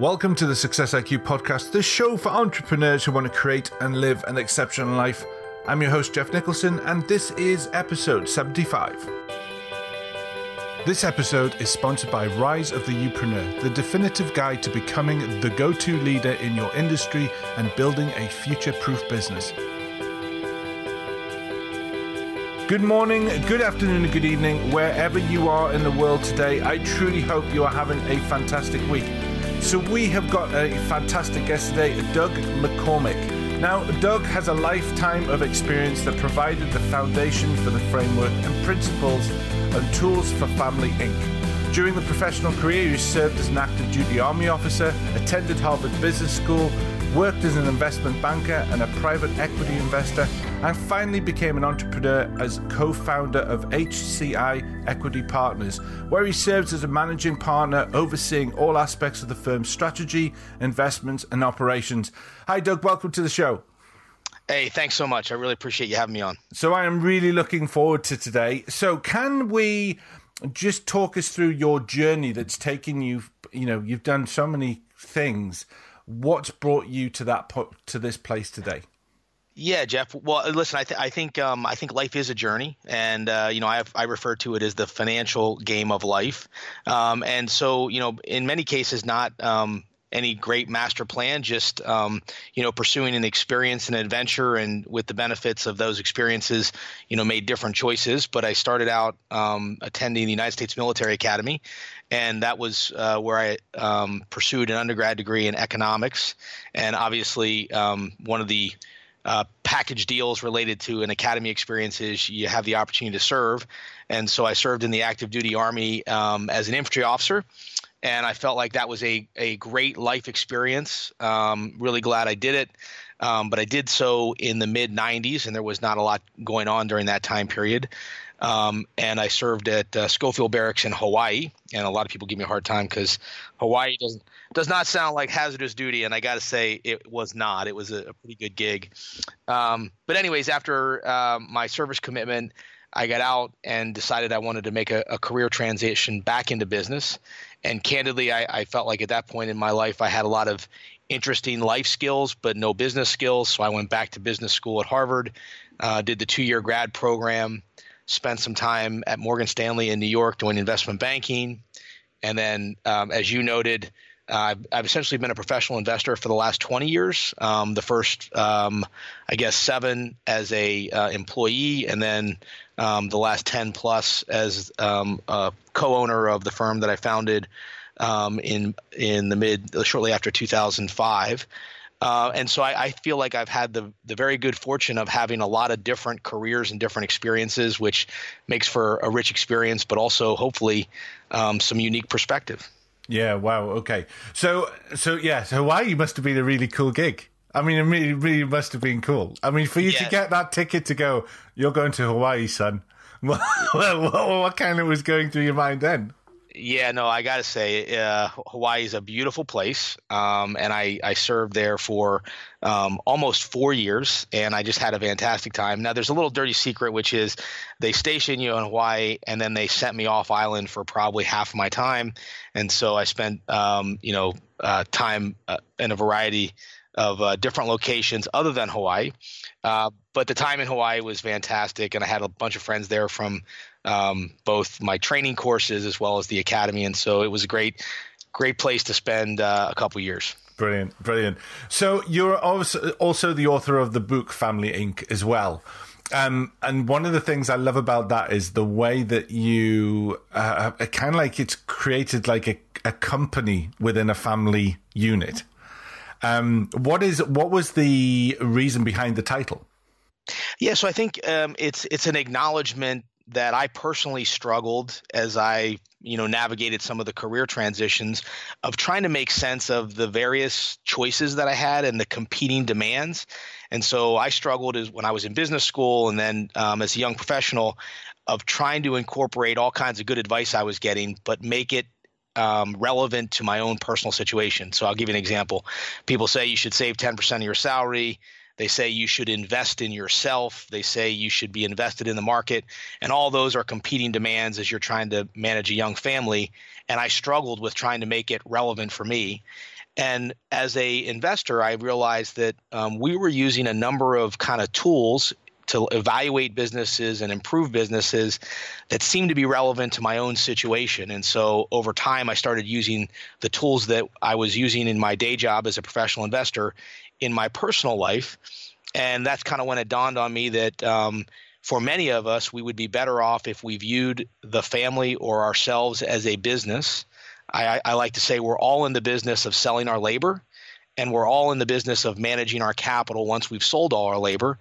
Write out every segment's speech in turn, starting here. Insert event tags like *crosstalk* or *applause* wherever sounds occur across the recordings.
Welcome to the Success IQ podcast, the show for entrepreneurs who want to create and live an exceptional life. I'm your host, Geoff Nicholson, and this is episode 75. This episode is sponsored by Rise of the Youpreneur, the definitive guide to becoming the go to leader in your industry and building a future proof business. Good morning, good afternoon, and good evening, wherever you are in the world today. I truly hope you are having a fantastic week. So, we have got a fantastic guest today, Doug McCormick. Now, Doug has a lifetime of experience that provided the foundation for the framework and principles and tools for Family Inc. During the professional career, he served as an active duty Army officer, attended Harvard Business School, worked as an investment banker and a private equity investor, and finally became an entrepreneur as co founder of HCI Equity Partners, where he serves as a managing partner overseeing all aspects of the firm's strategy, investments, and operations. Hi, Doug. Welcome to the show. Hey, thanks so much. I really appreciate you having me on. So, I am really looking forward to today. So, can we just talk us through your journey that's taken you? You know, you've done so many things what's brought you to that po- to this place today? Yeah, Geoff. Well, listen, I, th- I think um, I think life is a journey, and uh, you know, I, have, I refer to it as the financial game of life. Um, and so, you know, in many cases, not um, any great master plan, just um, you know pursuing an experience and adventure, and with the benefits of those experiences, you know, made different choices. But I started out um, attending the United States Military Academy, and that was uh, where I um, pursued an undergrad degree in economics, and obviously um, one of the uh, package deals related to an academy experiences you have the opportunity to serve, and so I served in the active duty army um, as an infantry officer and I felt like that was a a great life experience. Um, really glad I did it, um, but I did so in the mid '90s, and there was not a lot going on during that time period. Um, and I served at uh, Schofield Barracks in Hawaii, and a lot of people give me a hard time because Hawaii doesn't does not sound like hazardous duty, and I got to say it was not. It was a, a pretty good gig. Um, but anyways, after uh, my service commitment, I got out and decided I wanted to make a, a career transition back into business. And candidly, I, I, felt like at that point in my life, I had a lot of interesting life skills, but no business skills. So I went back to business school at Harvard, uh, did the two year grad program, spent some time at Morgan Stanley in New York doing investment banking. And then, um, as you noted, uh, I've, I've, essentially been a professional investor for the last 20 years. Um, the first, um, I guess, seven as a uh, employee, and then um, the last 10 plus as um, a co-owner of the firm that I founded um, in in the mid shortly after 2005. Uh, and so I, I, feel like I've had the the very good fortune of having a lot of different careers and different experiences, which makes for a rich experience, but also hopefully um, some unique perspective. Yeah. Wow. Okay. So, so yeah. So Hawaii must have been a really cool gig. I mean, it really, really must have been cool. I mean, for you yes. to get that ticket to go, you're going to Hawaii, son. *laughs* what, what, what kind of was going through your mind then? Yeah, no, I got to say, uh, Hawaii is a beautiful place, um, and I, I served there for um, almost four years, and I just had a fantastic time. Now, there's a little dirty secret, which is they station you in Hawaii, and then they sent me off island for probably half my time, and so I spent, um, you know, uh, time uh, in a variety of uh, different locations other than Hawaii. Uh, but the time in Hawaii was fantastic, and I had a bunch of friends there from um, both my training courses as well as the academy, and so it was a great, great place to spend uh, a couple years. Brilliant, brilliant. So you're also also the author of the book Family Inc. as well. Um, and one of the things I love about that is the way that you uh, kind of like it's created like a, a company within a family unit. Um, what is what was the reason behind the title? Yeah, so I think um, it's it's an acknowledgement that I personally struggled as I you know navigated some of the career transitions of trying to make sense of the various choices that I had and the competing demands. And so I struggled as when I was in business school and then um, as a young professional of trying to incorporate all kinds of good advice I was getting, but make it um, relevant to my own personal situation. So I'll give you an example. People say you should save 10% of your salary. They say you should invest in yourself. They say you should be invested in the market. And all those are competing demands as you're trying to manage a young family. And I struggled with trying to make it relevant for me. And as a investor, I realized that um, we were using a number of kind of tools to evaluate businesses and improve businesses that seemed to be relevant to my own situation. And so over time, I started using the tools that I was using in my day job as a professional investor in my personal life. And that's kind of when it dawned on me that um, for many of us, we would be better off if we viewed the family or ourselves as a business. I, I like to say we're all in the business of selling our labor and we're all in the business of managing our capital once we've sold all our labor.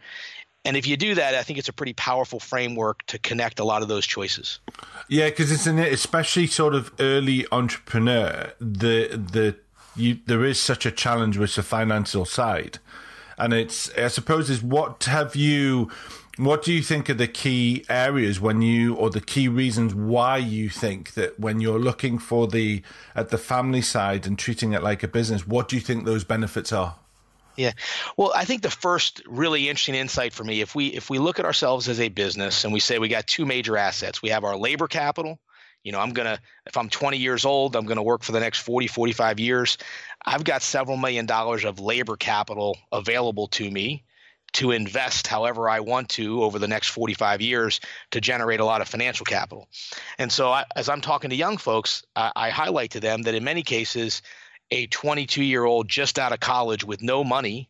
And if you do that, I think it's a pretty powerful framework to connect a lot of those choices. Yeah, because it's an especially sort of early entrepreneur. The the you there is such a challenge with the financial side, and it's I suppose is what have you what do you think are the key areas when you, or the key reasons why you think that when you're looking for the at the family side and treating it like a business, what do you think those benefits are? Yeah. Well, I think the first really interesting insight for me, if we if we look at ourselves as a business and we say we got two major assets, we have our labor capital. You know, I'm going to if I'm 20 years old, I'm going to work for the next 40, 45 years. I've got several million dollars of labor capital available to me to invest however I want to over the next 45 years to generate a lot of financial capital. And so, I, as I'm talking to young folks, I, I highlight to them that in many cases, a 22 year old just out of college with no money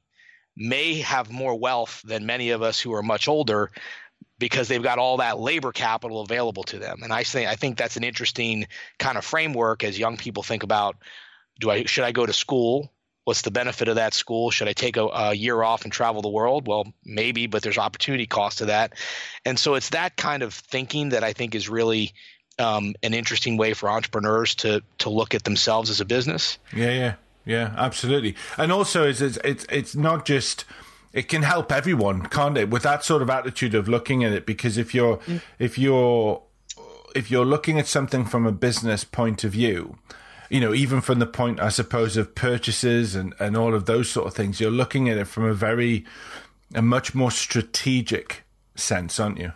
may have more wealth than many of us who are much older because they've got all that labor capital available to them. And I think I think that's an interesting kind of framework as young people think about do I should I go to school What's the benefit of that school? Should I take a, a, year off and travel the world? Well, maybe, but there's opportunity cost to that. And so it's that kind of thinking that I think is really um, an interesting way for entrepreneurs to to look at themselves as a business. Yeah, yeah, yeah, absolutely. And also, it's it's it's, it's not just it can help everyone, can't it? With that sort of attitude of looking at it, because if you're mm. if you're if you're looking at something from a business point of view, you know, even from the point, I suppose, of purchases and, and all of those sort of things, you're looking at it from a very, a much more strategic sense, aren't you?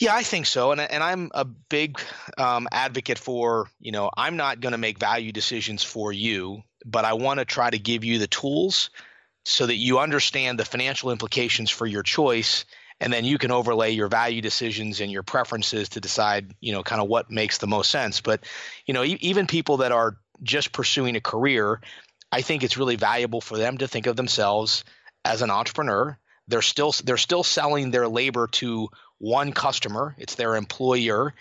Yeah, I think so, and and I'm a big um, advocate for you know I'm not going to make value decisions for you, but I want to try to give you the tools so that you understand the financial implications for your choice and then you can overlay your value decisions and your preferences to decide you know kind of what makes the most sense. But you know even people that are just pursuing a career i think it's really valuable for them to think of themselves as an entrepreneur. They're still they're still selling their labor to one customer it's their employer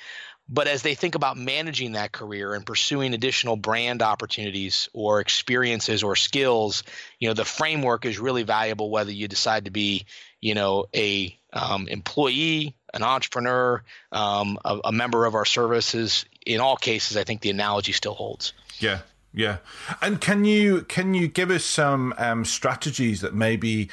but as they think about managing that career and pursuing additional brand opportunities or experiences or skills you know the framework is really valuable whether you decide to be you know a um, employee, an entrepreneur, um, a, a, member of our services. In all cases, I think the analogy still holds. Yeah, yeah. And can you can you give us some um, strategies that maybe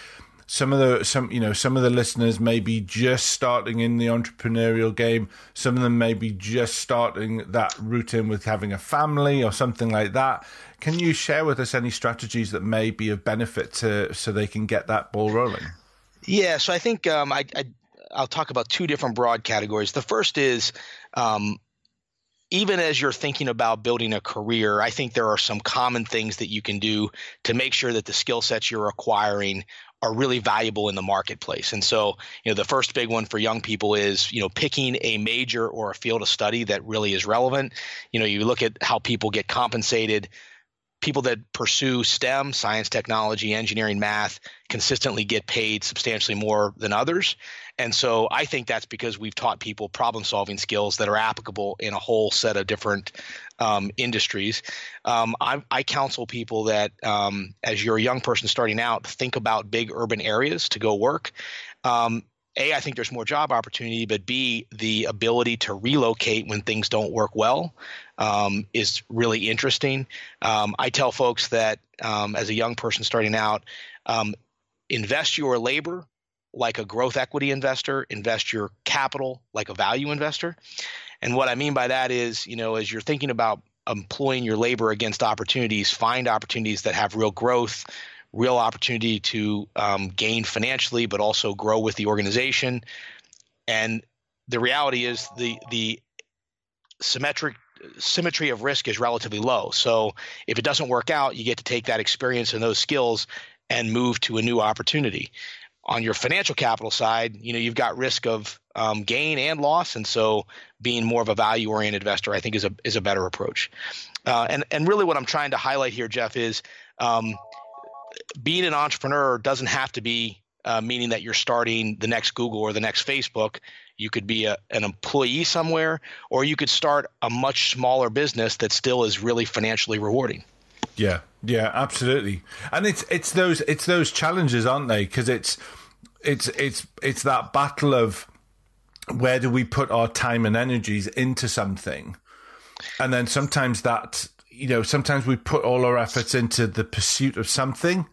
some of the some you know some of the listeners may be just starting in the entrepreneurial game. Some of them may be just starting that routine with having a family or something like that. Can you share with us any strategies that may be of benefit to so they can get that ball rolling? Yeah, so I think um, I, I will talk about two different broad categories. The first is um, even as you're thinking about building a career, I think there are some common things that you can do to make sure that the skill sets you're acquiring are really valuable in the marketplace. And so, you know, the first big one for young people is, you know, picking a major or a field of study that really is relevant. You know, you look at how people get compensated people that pursue STEM, science, technology, engineering, math, consistently get paid substantially more than others. And so I think that's because we've taught people problem solving skills that are applicable in a whole set of different um, industries. Um, I, I, counsel people that um, as you're a young person starting out, think about big urban areas to go work. Um, a, I think there's more job opportunity, but B, the ability to relocate when things don't work well um, is really interesting. Um, I tell folks that as a young person starting out, invest your labor like a growth equity investor, invest your capital like a value investor. And what I mean by that is, you know, as you're thinking about employing your labor against opportunities, find opportunities that have real growth, real opportunity to um, gain financially, but also grow with the organization. And the reality is the the symmetric symmetry of risk is relatively low. So if it doesn't work out, you get to take that experience and those skills and move to a new opportunity. On your financial capital side, you know you've got risk of um, gain and loss, and so being more of a value-oriented investor, I think, is a is a better approach. Uh, and and really, what I'm trying to highlight here, Geoff, is um, being an entrepreneur doesn't have to be uh, meaning that you're starting the next Google or the next Facebook. You could be a, an employee somewhere, or you could start a much smaller business that still is really financially rewarding. Yeah, yeah, absolutely. And it's it's those it's those challenges, aren't they? Because it's it's it's it's that battle of where do we put our time and energies into something, and then sometimes that you know sometimes we put all our efforts into the pursuit of something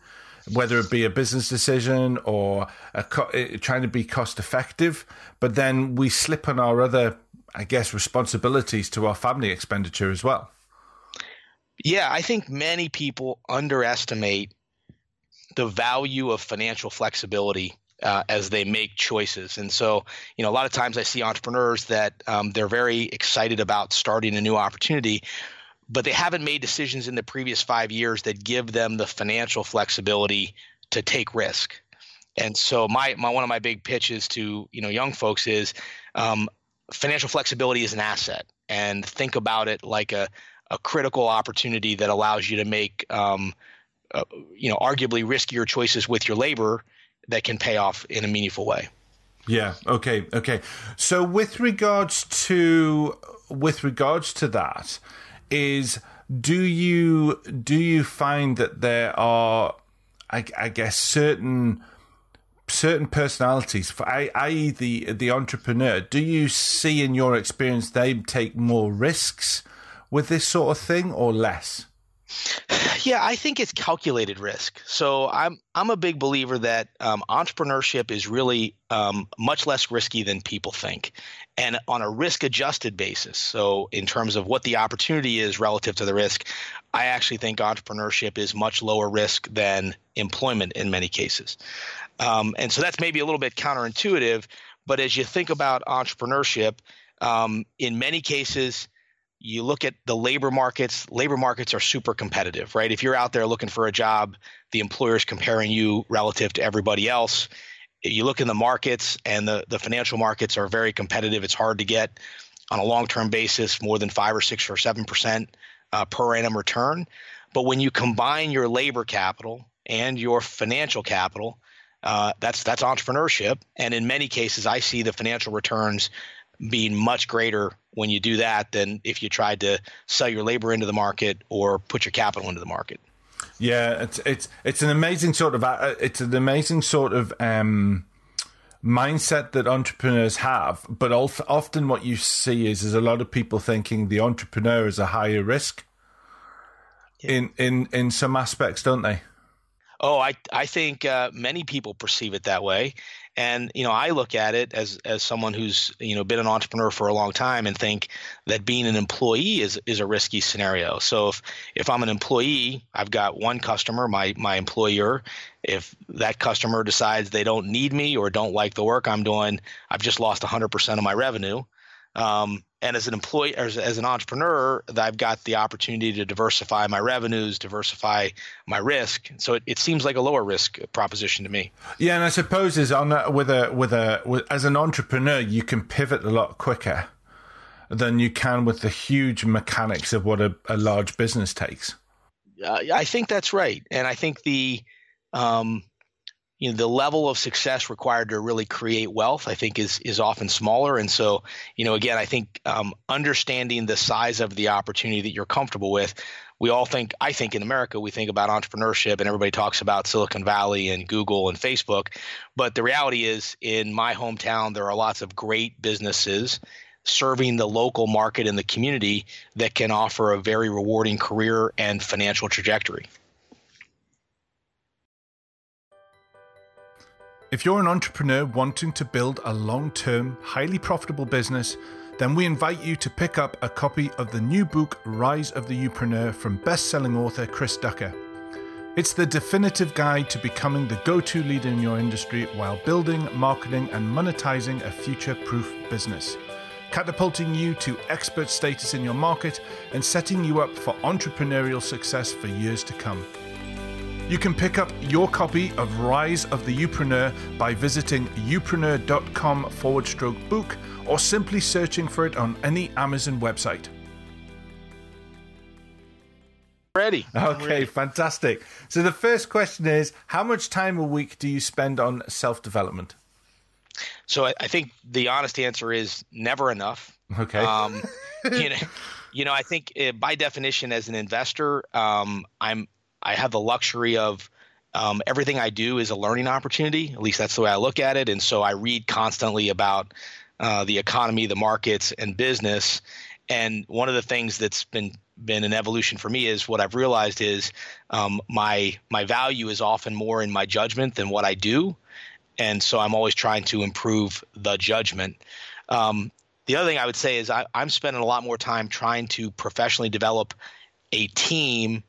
whether it be a business decision or co- eh, trying to be cost effective, but then we slip on our other, I guess, responsibilities to our family expenditure as well. Yeah, I think many people underestimate the value of financial flexibility uh, as they make choices. And so, you know, a lot of times I see entrepreneurs that um, they're very excited about starting a new opportunity, but they haven't made decisions in the previous five years that give them the financial flexibility to take risk. And so my, my one of my big pitches to you know young folks is um, financial flexibility is an asset, and think about it like a a critical opportunity that allows you to make um, uh, you know arguably riskier choices with your labor that can pay off in a meaningful way. Yeah. Okay. Okay. So with regards to with regards to that, is do you do you find that there are I, I guess certain certain personalities for i.e. the the entrepreneur do you see in your experience they take more risks with this sort of thing or less yeah, I think it's calculated risk. So I'm I'm a big believer that um, entrepreneurship is really um, much less risky than people think, and on a risk adjusted basis. So in terms of what the opportunity is relative to the risk, I actually think entrepreneurship is much lower risk than employment in many cases. Um, and so that's maybe a little bit counterintuitive, but as you think about entrepreneurship, um, in many cases you look at the labor markets labor markets are super competitive right? If you're out there looking for a job the employer's comparing you relative to everybody else. You look in the markets and the, the financial markets are very competitive. It's hard to get on a long-term basis more than five or six or seven percent uh, per annum return. But when you combine your labor capital and your financial capital uh, that's that's entrepreneurship. And in many cases i see the financial returns being much greater when you do that than if you tried to sell your labor into the market or put your capital into the market. Yeah, it's it's it's an amazing sort of uh, it's an amazing sort of um, mindset that entrepreneurs have. But often, what you see is is a lot of people thinking the entrepreneur is a higher risk. Yeah. In in in some aspects, don't they? Oh, I I think uh, many people perceive it that way, and you know, I look at it as as someone who's you know been an entrepreneur for a long time and think that being an employee is is a risky scenario. So if if I'm an employee, I've got one customer, my my employer. If that customer decides they don't need me or don't like the work I'm doing, I've just lost 100% of my revenue. Um, and as an employee, as, as an entrepreneur, I've got the opportunity to diversify my revenues, diversify my risk. So it, it seems like a lower risk proposition to me. Yeah, and I suppose is on a, with a with a with, as an entrepreneur, you can pivot a lot quicker than you can with the huge mechanics of what a, a large business takes. Uh, I think that's right, and I think the um, you know the level of success required to really create wealth i think is is often smaller. And so you know again i think um, understanding the size of the opportunity that you're comfortable with we all think i think in america we think about entrepreneurship and everybody talks about silicon valley and google and facebook. But the reality is in my hometown there are lots of great businesses serving the local market and the community that can offer a very rewarding career and financial trajectory If you're an entrepreneur wanting to build a long term, highly profitable business, then we invite you to pick up a copy of the new book Rise of the Youpreneur from best selling author Chris Ducker. It's the definitive guide to becoming the go to leader in your industry while building, marketing, and monetizing a future proof business. catapulting you to expert status in your market and setting you up for entrepreneurial success for years to come. You can pick up your copy of Rise of the Youpreneur by visiting youpreneur.com forward stroke book or simply searching for it on any Amazon website. Ready. Okay, ready. fantastic. So the first question is How much time a week do you spend on self development? So I, I, think the honest answer is never enough. Okay. Um, *laughs* you know, you know, I think uh, by definition, as an investor, um, I'm I have the luxury of um, everything I do is a learning opportunity. At least that's the way I look at it. And so I read constantly about uh, the economy, the markets, and business. And one of the things that's been been an evolution for me is what I've realized is um, my my value is often more in my judgment than what I do, and so I'm always trying to improve the judgment. Um, the other thing I would say is I, I'm spending a lot more time trying to professionally develop a team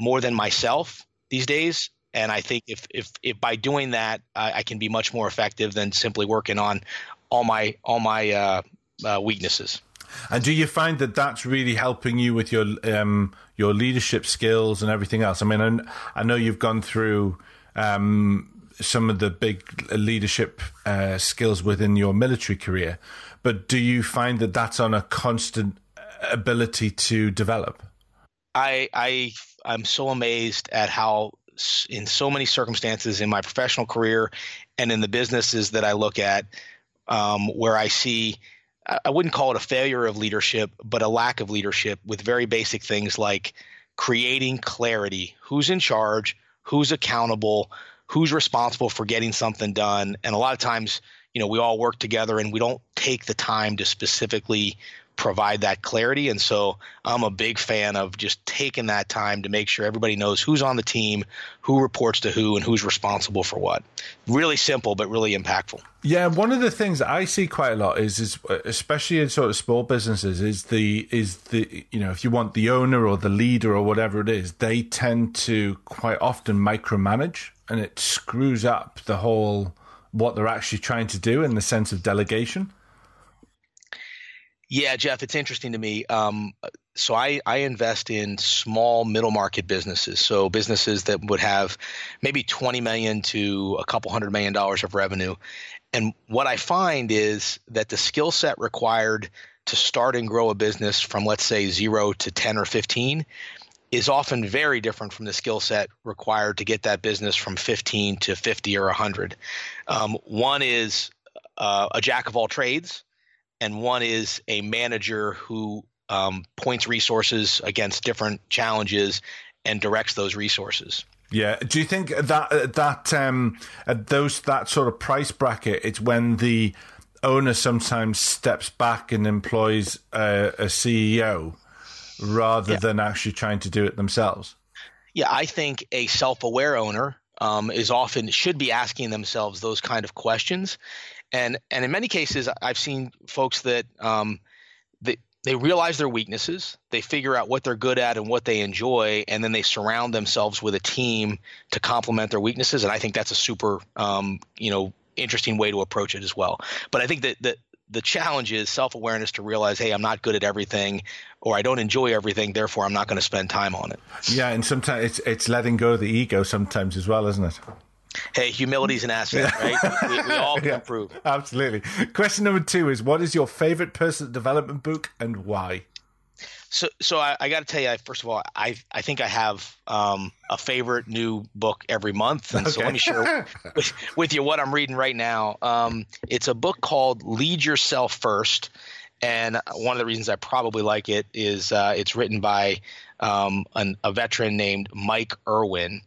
more than myself these days. And I think if if, if by doing that, I, I can be much more effective than simply working on all my all my uh, uh, weaknesses. And do you find that that's really helping you with your um, your leadership skills and everything else? I mean, I, I know you've gone through um, some of the big leadership uh, skills within your military career, but do you find that that's on a constant ability to develop? I I I'm so amazed at how in so many circumstances in my professional career and in the businesses that I look at um, where I see I wouldn't call it a failure of leadership, but a lack of leadership with very basic things like creating clarity who's in charge, who's accountable, who's responsible for getting something done. And a lot of times, you know, we all work together and we don't take the time to specifically provide that clarity. And so I'm a big fan of just taking that time to make sure everybody knows who's on the team, who reports to who, and who's responsible for what. Really simple, but really impactful. Yeah, one of the things I see quite a lot is, is especially in sort of small businesses, is the is the you know if you want the owner or the leader or whatever it is, they tend to quite often micromanage, and it screws up the whole what they're actually trying to do in the sense of delegation. Yeah, Geoff, it's interesting to me. Um, so I, I invest in small middle market businesses. So businesses that would have maybe 20 million to a couple hundred million dollars of revenue. And what I find is that the skill set required to start and grow a business from let's say 0 to 10 or 15 is often very different from the skill set required to get that business from 15 to 50 or 100. Um, one is uh, a jack of all trades and one is a manager who um, points resources against different challenges and directs those resources. Yeah. Do you think that that um, at those that sort of price bracket, it's when the owner sometimes steps back and employs a, a CEO rather yeah. than actually trying to do it themselves? Yeah, I think a self-aware owner um, is often should be asking themselves those kind of questions, and and in many cases i've seen folks that um, they, they realize their weaknesses they figure out what they're good at and what they enjoy and then they surround themselves with a team to complement their weaknesses and i think that's a super um, you know interesting way to approach it as well. But i think that the, the challenge is self-awareness to realize hey i'm not good at everything or i don't enjoy everything therefore i'm not going to spend time on it. Yeah and sometimes it's it's letting go of the ego sometimes as well isn't it Hey, humility is an asset, right? we, we, all can *laughs* yeah, improve. Absolutely. Question number two is: What is your favorite personal development book and why? So, so I, I got to tell you, first of all, I I think I have um, a favorite new book every month, and okay. so let me share *laughs* with, with, you what I'm reading right now. Um, it's a book called "Lead Yourself First, and one of the reasons I probably like it is uh, it's written by um, an, a veteran named Mike Erwin,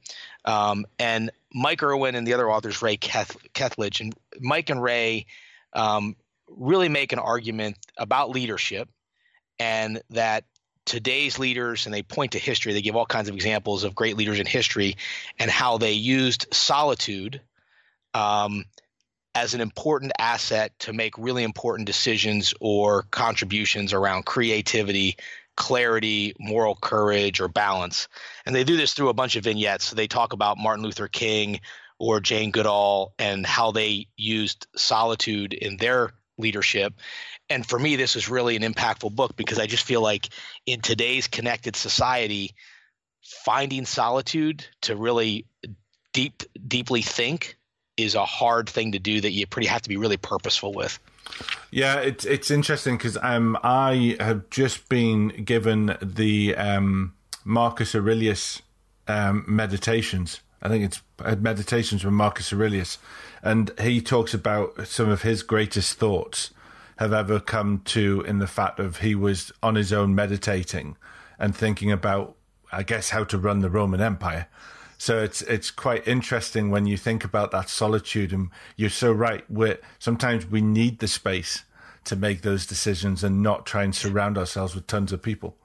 Um, and Mike Erwin and the other authors, Ray Keth- Kethledge, and Mike and Ray um, really make an argument about leadership and that today's leaders, and they point to history, they give all kinds of examples of great leaders in history and how they used solitude um, as an important asset to make really important decisions or contributions around creativity, clarity, moral courage, or balance. And they do this through a bunch of vignettes. So they talk about Martin Luther King or Jane Goodall and how they used solitude in their leadership. And for me, this is really an impactful book because I just feel like in today's connected society, finding solitude to really deep deeply think is a hard thing to do that you pretty have to be really purposeful with. Yeah, it's it's interesting because um, I have just been given the um, Marcus Aurelius um, meditations. I think it's uh, meditations from Marcus Aurelius, and he talks about some of his greatest thoughts have ever come to in the fact of he was on his own meditating and thinking about, I guess, how to run the Roman Empire. So it's it's quite interesting when you think about that solitude, and you're so right. we sometimes we need the space to make those decisions and not try and surround ourselves with tons of people.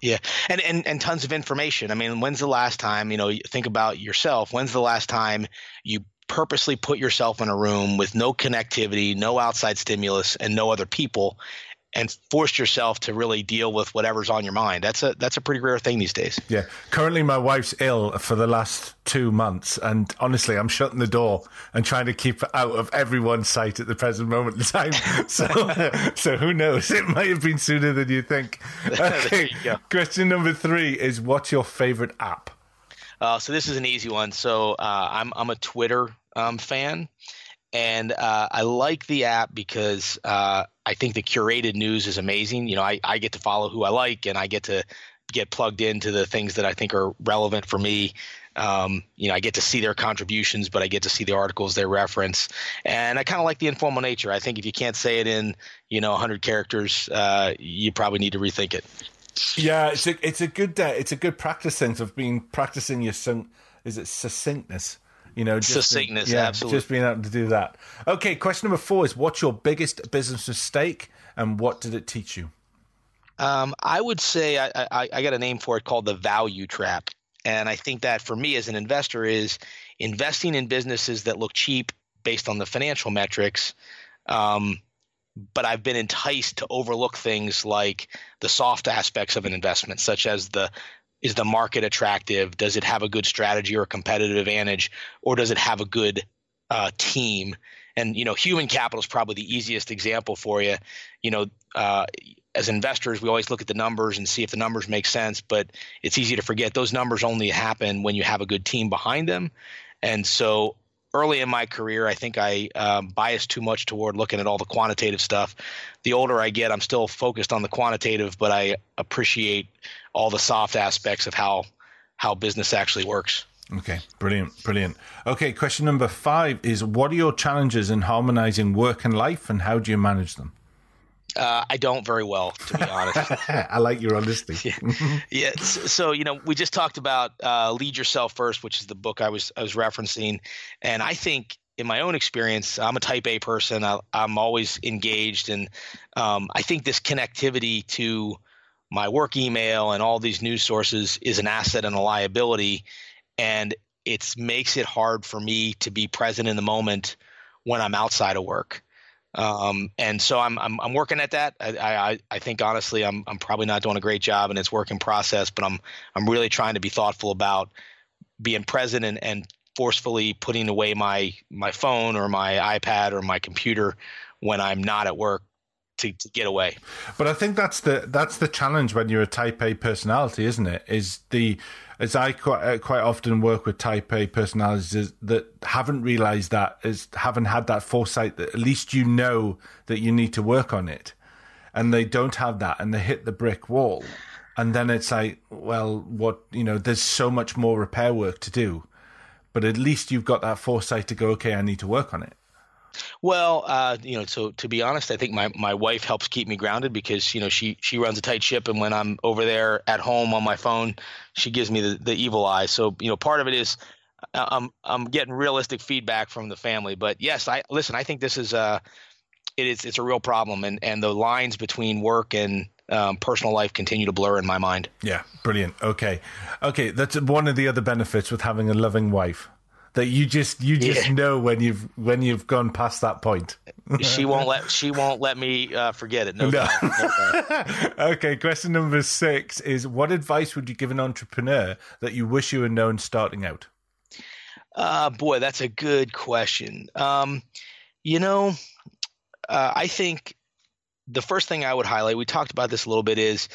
Yeah, and, and and tons of information. I mean, when's the last time you know? Think about yourself. When's the last time you purposely put yourself in a room with no connectivity, no outside stimulus, and no other people, and force yourself to really deal with whatever's on your mind. That's a that's a pretty rare thing these days. Yeah. Currently my wife's ill for the last 2 months and honestly I'm shutting the door and trying to keep out of everyone's sight at the present moment in time. *laughs* So *laughs* so who knows? It might have been sooner than you think. *laughs* Okay. You Question number 3 is what's your favorite app? Uh, so this is an easy one. So uh, I'm I'm a Twitter um, fan and uh, I like the app because uh, I think the curated news is amazing. You know, I, I get to follow who I like, and I get to get plugged into the things that I think are relevant for me. Um, you know, I get to see their contributions, but I get to see the articles they reference, and I kind of like the informal nature. I think if you can't say it in, you know, 100 characters, uh, you probably need to rethink it. Yeah, it's a it's a good uh, it's a good practice sense of being practicing your is it succinctness you know, just succinctness, being, yeah, absolutely. Just being able to do that. Okay, question number four is: What's your biggest business mistake, and what did it teach you? Um, I would say I, I, I got a name for it called the value trap, and I think that for me as an investor is investing in businesses that look cheap based on the financial metrics. Um, but I've been enticed to overlook things like the soft aspects of an investment, such as the is the market attractive? Does it have a good strategy or a competitive advantage, or does it have a good uh, team? And you know, human capital is probably the easiest example for you. You know, uh, as investors, we always look at the numbers and see if the numbers make sense, but it's easy to forget those numbers only happen when you have a good team behind them. And so early in my career, I think I um, biased too much toward looking at all the quantitative stuff. The older I get, I'm still focused on the quantitative, but I appreciate all the soft aspects of how how business actually works. Okay, brilliant, brilliant. Okay, question number five is: What are your challenges in harmonizing work and life, and how do you manage them? Uh, I don't very well, to be honest. *laughs* I like your honesty. *laughs* yeah. yeah. So, you know, we just talked about uh, "Lead Yourself First, which is the book I was I was referencing, and I think in my own experience, I'm a Type A person. I, am always engaged, and um, I think this connectivity to my work email and all these news sources is an asset and a liability, and it makes it hard for me to be present in the moment when I'm outside of work. Um, and so I'm, I'm, I'm working at that. I, I, I think honestly, I'm, I'm probably not doing a great job and it's work in process, but I'm, I'm really trying to be thoughtful about being present and, and forcefully putting away my, my phone or my iPad or my computer when I'm not at work to, to get away. But I think that's the that's the challenge when you're a Type A personality, isn't it? Is the as I quite uh, quite often work with Type A personalities that haven't realised that is haven't had that foresight that at least you know that you need to work on it, and they don't have that, and they hit the brick wall, and then it's like, well, what you know, there's so much more repair work to do, but at least you've got that foresight to go, okay, I need to work on it. Well, uh, you know, so to be honest, I think my, my wife helps keep me grounded because you know she she runs a tight ship, and when I'm over there at home on my phone, she gives me the, the evil eye. So you know, part of it is uh, I'm I'm getting realistic feedback from the family. But yes, I listen. I think this is a uh, it is it's a real problem, and and the lines between work and um, personal life continue to blur in my mind. Yeah, brilliant. Okay, okay, that's one of the other benefits with having a loving wife that you just you just yeah. know when you've when you've gone past that point. she won't let *laughs* she won't let me uh, forget it. No. no. no *laughs* okay, question number six is: What advice would you give an entrepreneur that you wish you had known starting out? Uh, boy, that's a good question. Um, you know, uh, I think the first thing I would highlight, we talked about this a little bit, is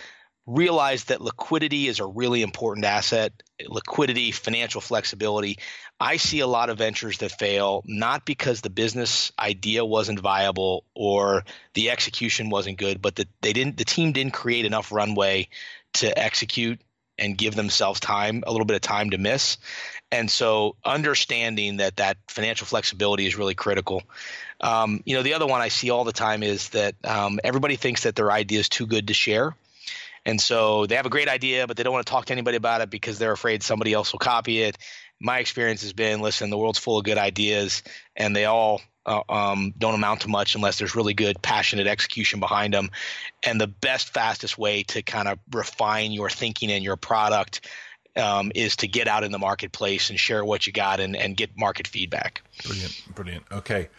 realize that liquidity is a really important asset. Liquidity, financial flexibility. I see a lot of ventures that fail not because the business idea wasn't viable or the execution wasn't good, but that they didn't the team didn't create enough runway to execute and give themselves time, a little bit of time to miss. And so understanding that that financial flexibility is really critical. Um, you know, the other one I see all the time is that um, everybody thinks that their idea is too good to share. And so they have a great idea, but they don't want to talk to anybody about it because they're afraid somebody else will copy it. My experience has been listen, the world's full of good ideas, and they all uh, um, don't amount to much unless there's really good, passionate execution behind them. And the best, fastest way to kind of refine your thinking and your product um, is to get out in the marketplace and share what you got and, and get market feedback. Brilliant, brilliant. Okay.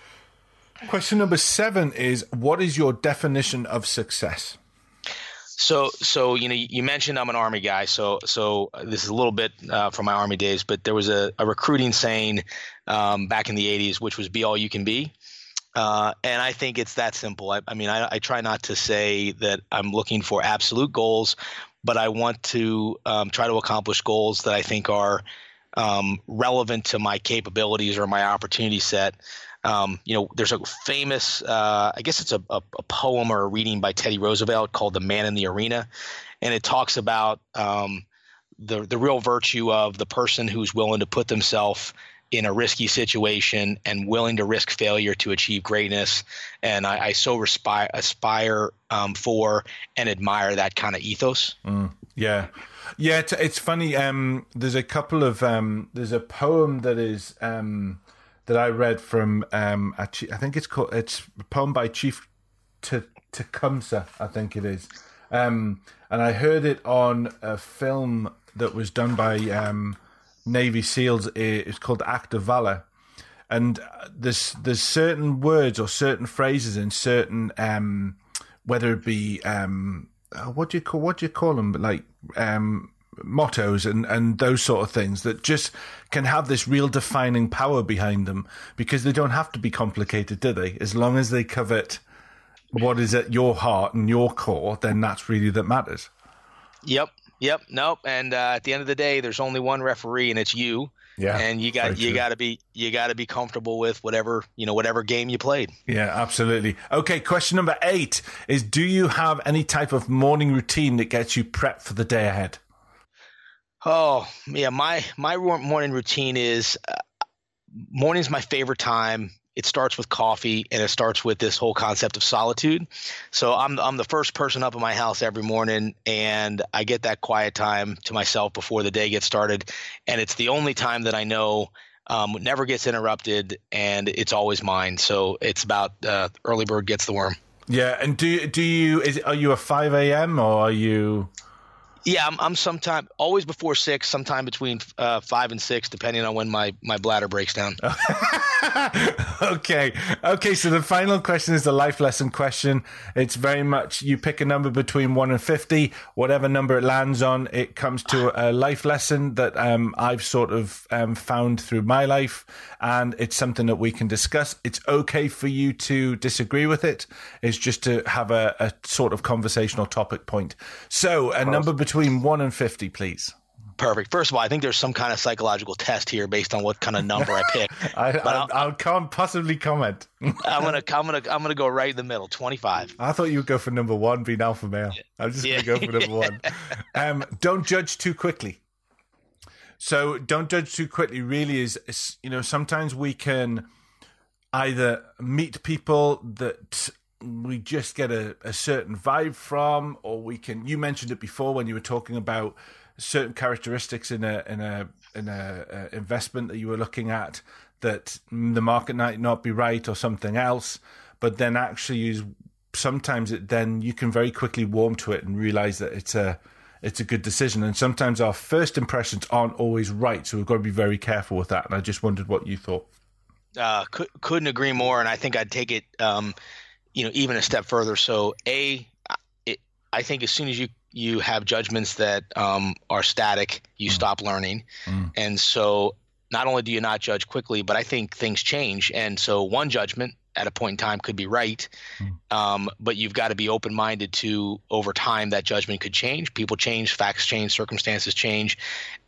Question number seven is What is your definition of success? So, so you know, you mentioned I'm an army guy. So, so this is a little bit uh, from my army days, but there was a, a recruiting saying um, back in the '80s, which was "Be all you can be." Uh, and I think it's that simple. I, I mean, I, I, try not to say that I'm looking for absolute goals, but I want to um, try to accomplish goals that I think are um, relevant to my capabilities or my opportunity set. Um, you know, there's a famous, uh, I guess it's a, a, a, poem or a reading by Teddy Roosevelt called "The Man in the Arena," and it talks about um, the the real virtue of the person who's willing to put themselves in a risky situation and willing to risk failure to achieve greatness. And I, I so aspire, aspire um, for and admire that kind of ethos. Mm, yeah. Yeah, it's, it's funny. Um, there's a couple of um, there's a poem that is um, that I read from um, I think it's called it's a poem by Chief Tecumseh, I think it is, um, and I heard it on a film that was done by um, Navy SEALs. It's called Act of Valor, and there's there's certain words or certain phrases in certain um, whether it be um, uh, what do you call what do you call them like um, mottos and, and those sort of things that just can have this real defining power behind them because they don't have to be complicated, do they? As long as they covet what is at your heart and your core, then that's really that matters. Yep. Yep. Nope. And uh, at the end of the day, there's only one referee, and it's you. Yeah. And you got you got to be you got to be comfortable with whatever you know whatever game you played. Yeah, absolutely. Okay. Question number eight is: Do you have any type of morning routine that gets you prepped for the day ahead? Oh yeah, my my morning routine is uh, morning's my favorite time. It starts with coffee and it starts with this whole concept of solitude. So I'm I'm the first person up in my house every morning and I get that quiet time to myself before the day gets started and it's the only time that I know um, never gets interrupted and it's always mine. So it's about uh, early bird gets the worm. Yeah, and do do you is are you a five a.m. or are you? Yeah, I'm, I'm sometime always before six, sometime between uh, five and six, depending on when my, my bladder breaks down. *laughs* *laughs* okay. Okay. So the final question is the life lesson question. It's very much you pick a number between one and 50, whatever number it lands on, it comes to a life lesson that um, I've sort of um, found through my life. And it's something that we can discuss. It's okay for you to disagree with it. It's just to have a, a sort of conversational topic point. So a number between between 1 and 50, please. Perfect. First of all, I think there's some kind of psychological test here based on what kind of number I pick. *laughs* I, I, I, can't possibly comment. *laughs* I'm gonna, *laughs* I'm gonna, I'm gonna go right in the middle, 25. I thought you would go for number one, being alpha male. I'm just yeah. gonna go for number one. Um, don't judge too quickly. So don't judge too quickly. Really, is, is you know sometimes we can either meet people that we just get a, a certain vibe from, or we can. You mentioned it before when you were talking about certain characteristics in a in a in a, a investment that you were looking at that the market might not be right or something else, but then actually you sometimes it then you can very quickly warm to it and realize that it's a it's a good decision. And sometimes our first impressions aren't always right, so we've got to be very careful with that. And I just wondered what you thought. Uh, could, couldn't agree more, and I think I'd take it um, you know even a step further. So a, it, I think as soon as you you have judgments that um, are static, you mm. stop learning, mm. and so not only do you not judge quickly, but I think things change, and so one judgment at a point in time could be right. Mm. Um, but you've got to be open minded to over time that judgment could change. People change, facts change, circumstances change.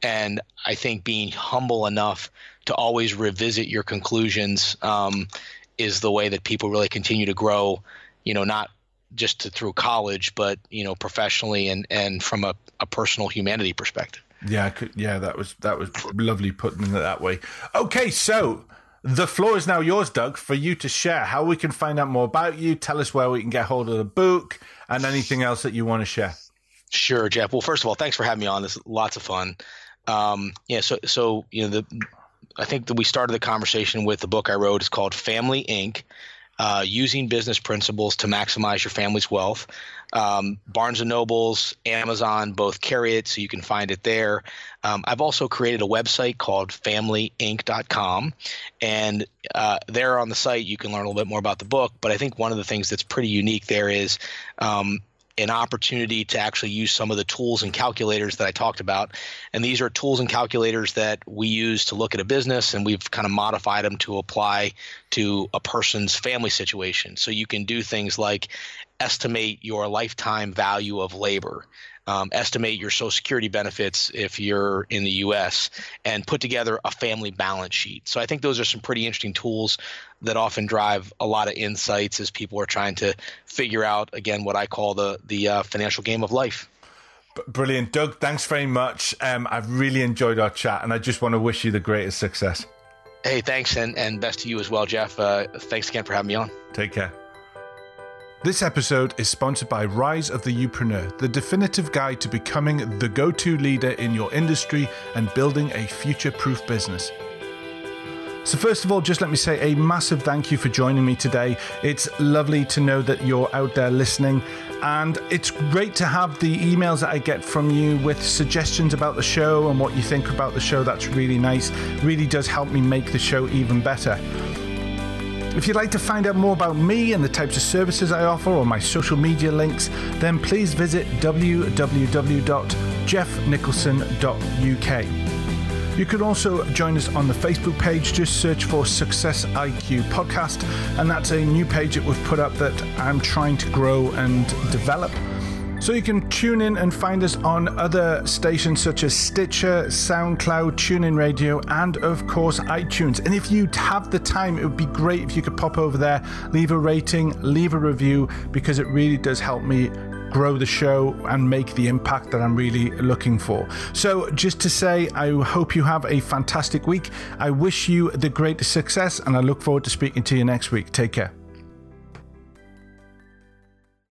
And I think being humble enough to always revisit your conclusions um, is the way that people really continue to grow, you know, not just to, through college, but, you know, professionally and, and from a, a personal humanity perspective. Yeah, yeah, that was that was lovely putting it that way. Okay, so the floor is now yours, Doug, for you to share how we can find out more about you. Tell us where we can get hold of the book and anything else that you want to share. Sure, Geoff. Well, first of all, thanks for having me on. This is lots of fun. Um, yeah, so so you know the I think that we started the conversation with the book I wrote. It's called Family Inc. Uh, using business principles to maximize your family's wealth. Um, Barnes and Nobles, Amazon both carry it, so you can find it there. Um, I've also created a website called FamilyInc.com, and uh, there on the site you can learn a little bit more about the book. But I think one of the things that's pretty unique there is um, an opportunity to actually use some of the tools and calculators that I talked about. And these are tools and calculators that we use to look at a business, and we've kind of modified them to apply to a person's family situation. So you can do things like estimate your lifetime value of labor um, estimate your Social Security benefits if you're in the U.S., and put together a family balance sheet. So I think those are some pretty interesting tools that often drive a lot of insights as people are trying to figure out again what I call the the uh, financial game of life. Brilliant, Doug. Thanks very much. Um, I've really enjoyed our chat, and I just want to wish you the greatest success. Hey, thanks, and, and best to you as well, Geoff. Uh, thanks again for having me on. Take care. This episode is sponsored by Rise of the Youpreneur, the definitive guide to becoming the go to leader in your industry and building a future proof business. So, first of all, just let me say a massive thank you for joining me today. It's lovely to know that you're out there listening, and it's great to have the emails that I get from you with suggestions about the show and what you think about the show. That's really nice. Really does help me make the show even better. If you'd like to find out more about me and the types of services I offer or my social media links, then please visit www.geoffnicholson.uk. You can also join us on the Facebook page. Just search for Success IQ Podcast, and that's a new page that we've put up that I'm trying to grow and develop. So you can tune in and find us on other stations such as Stitcher, SoundCloud, TuneIn Radio, and of course iTunes. And if you have the time, it would be great if you could pop over there, leave a rating, leave a review, because it really does help me grow the show and make the impact that I'm really looking for. So, just to say, I hope you have a fantastic week. I wish you the greatest success, and I look forward to speaking to you next week. Take care.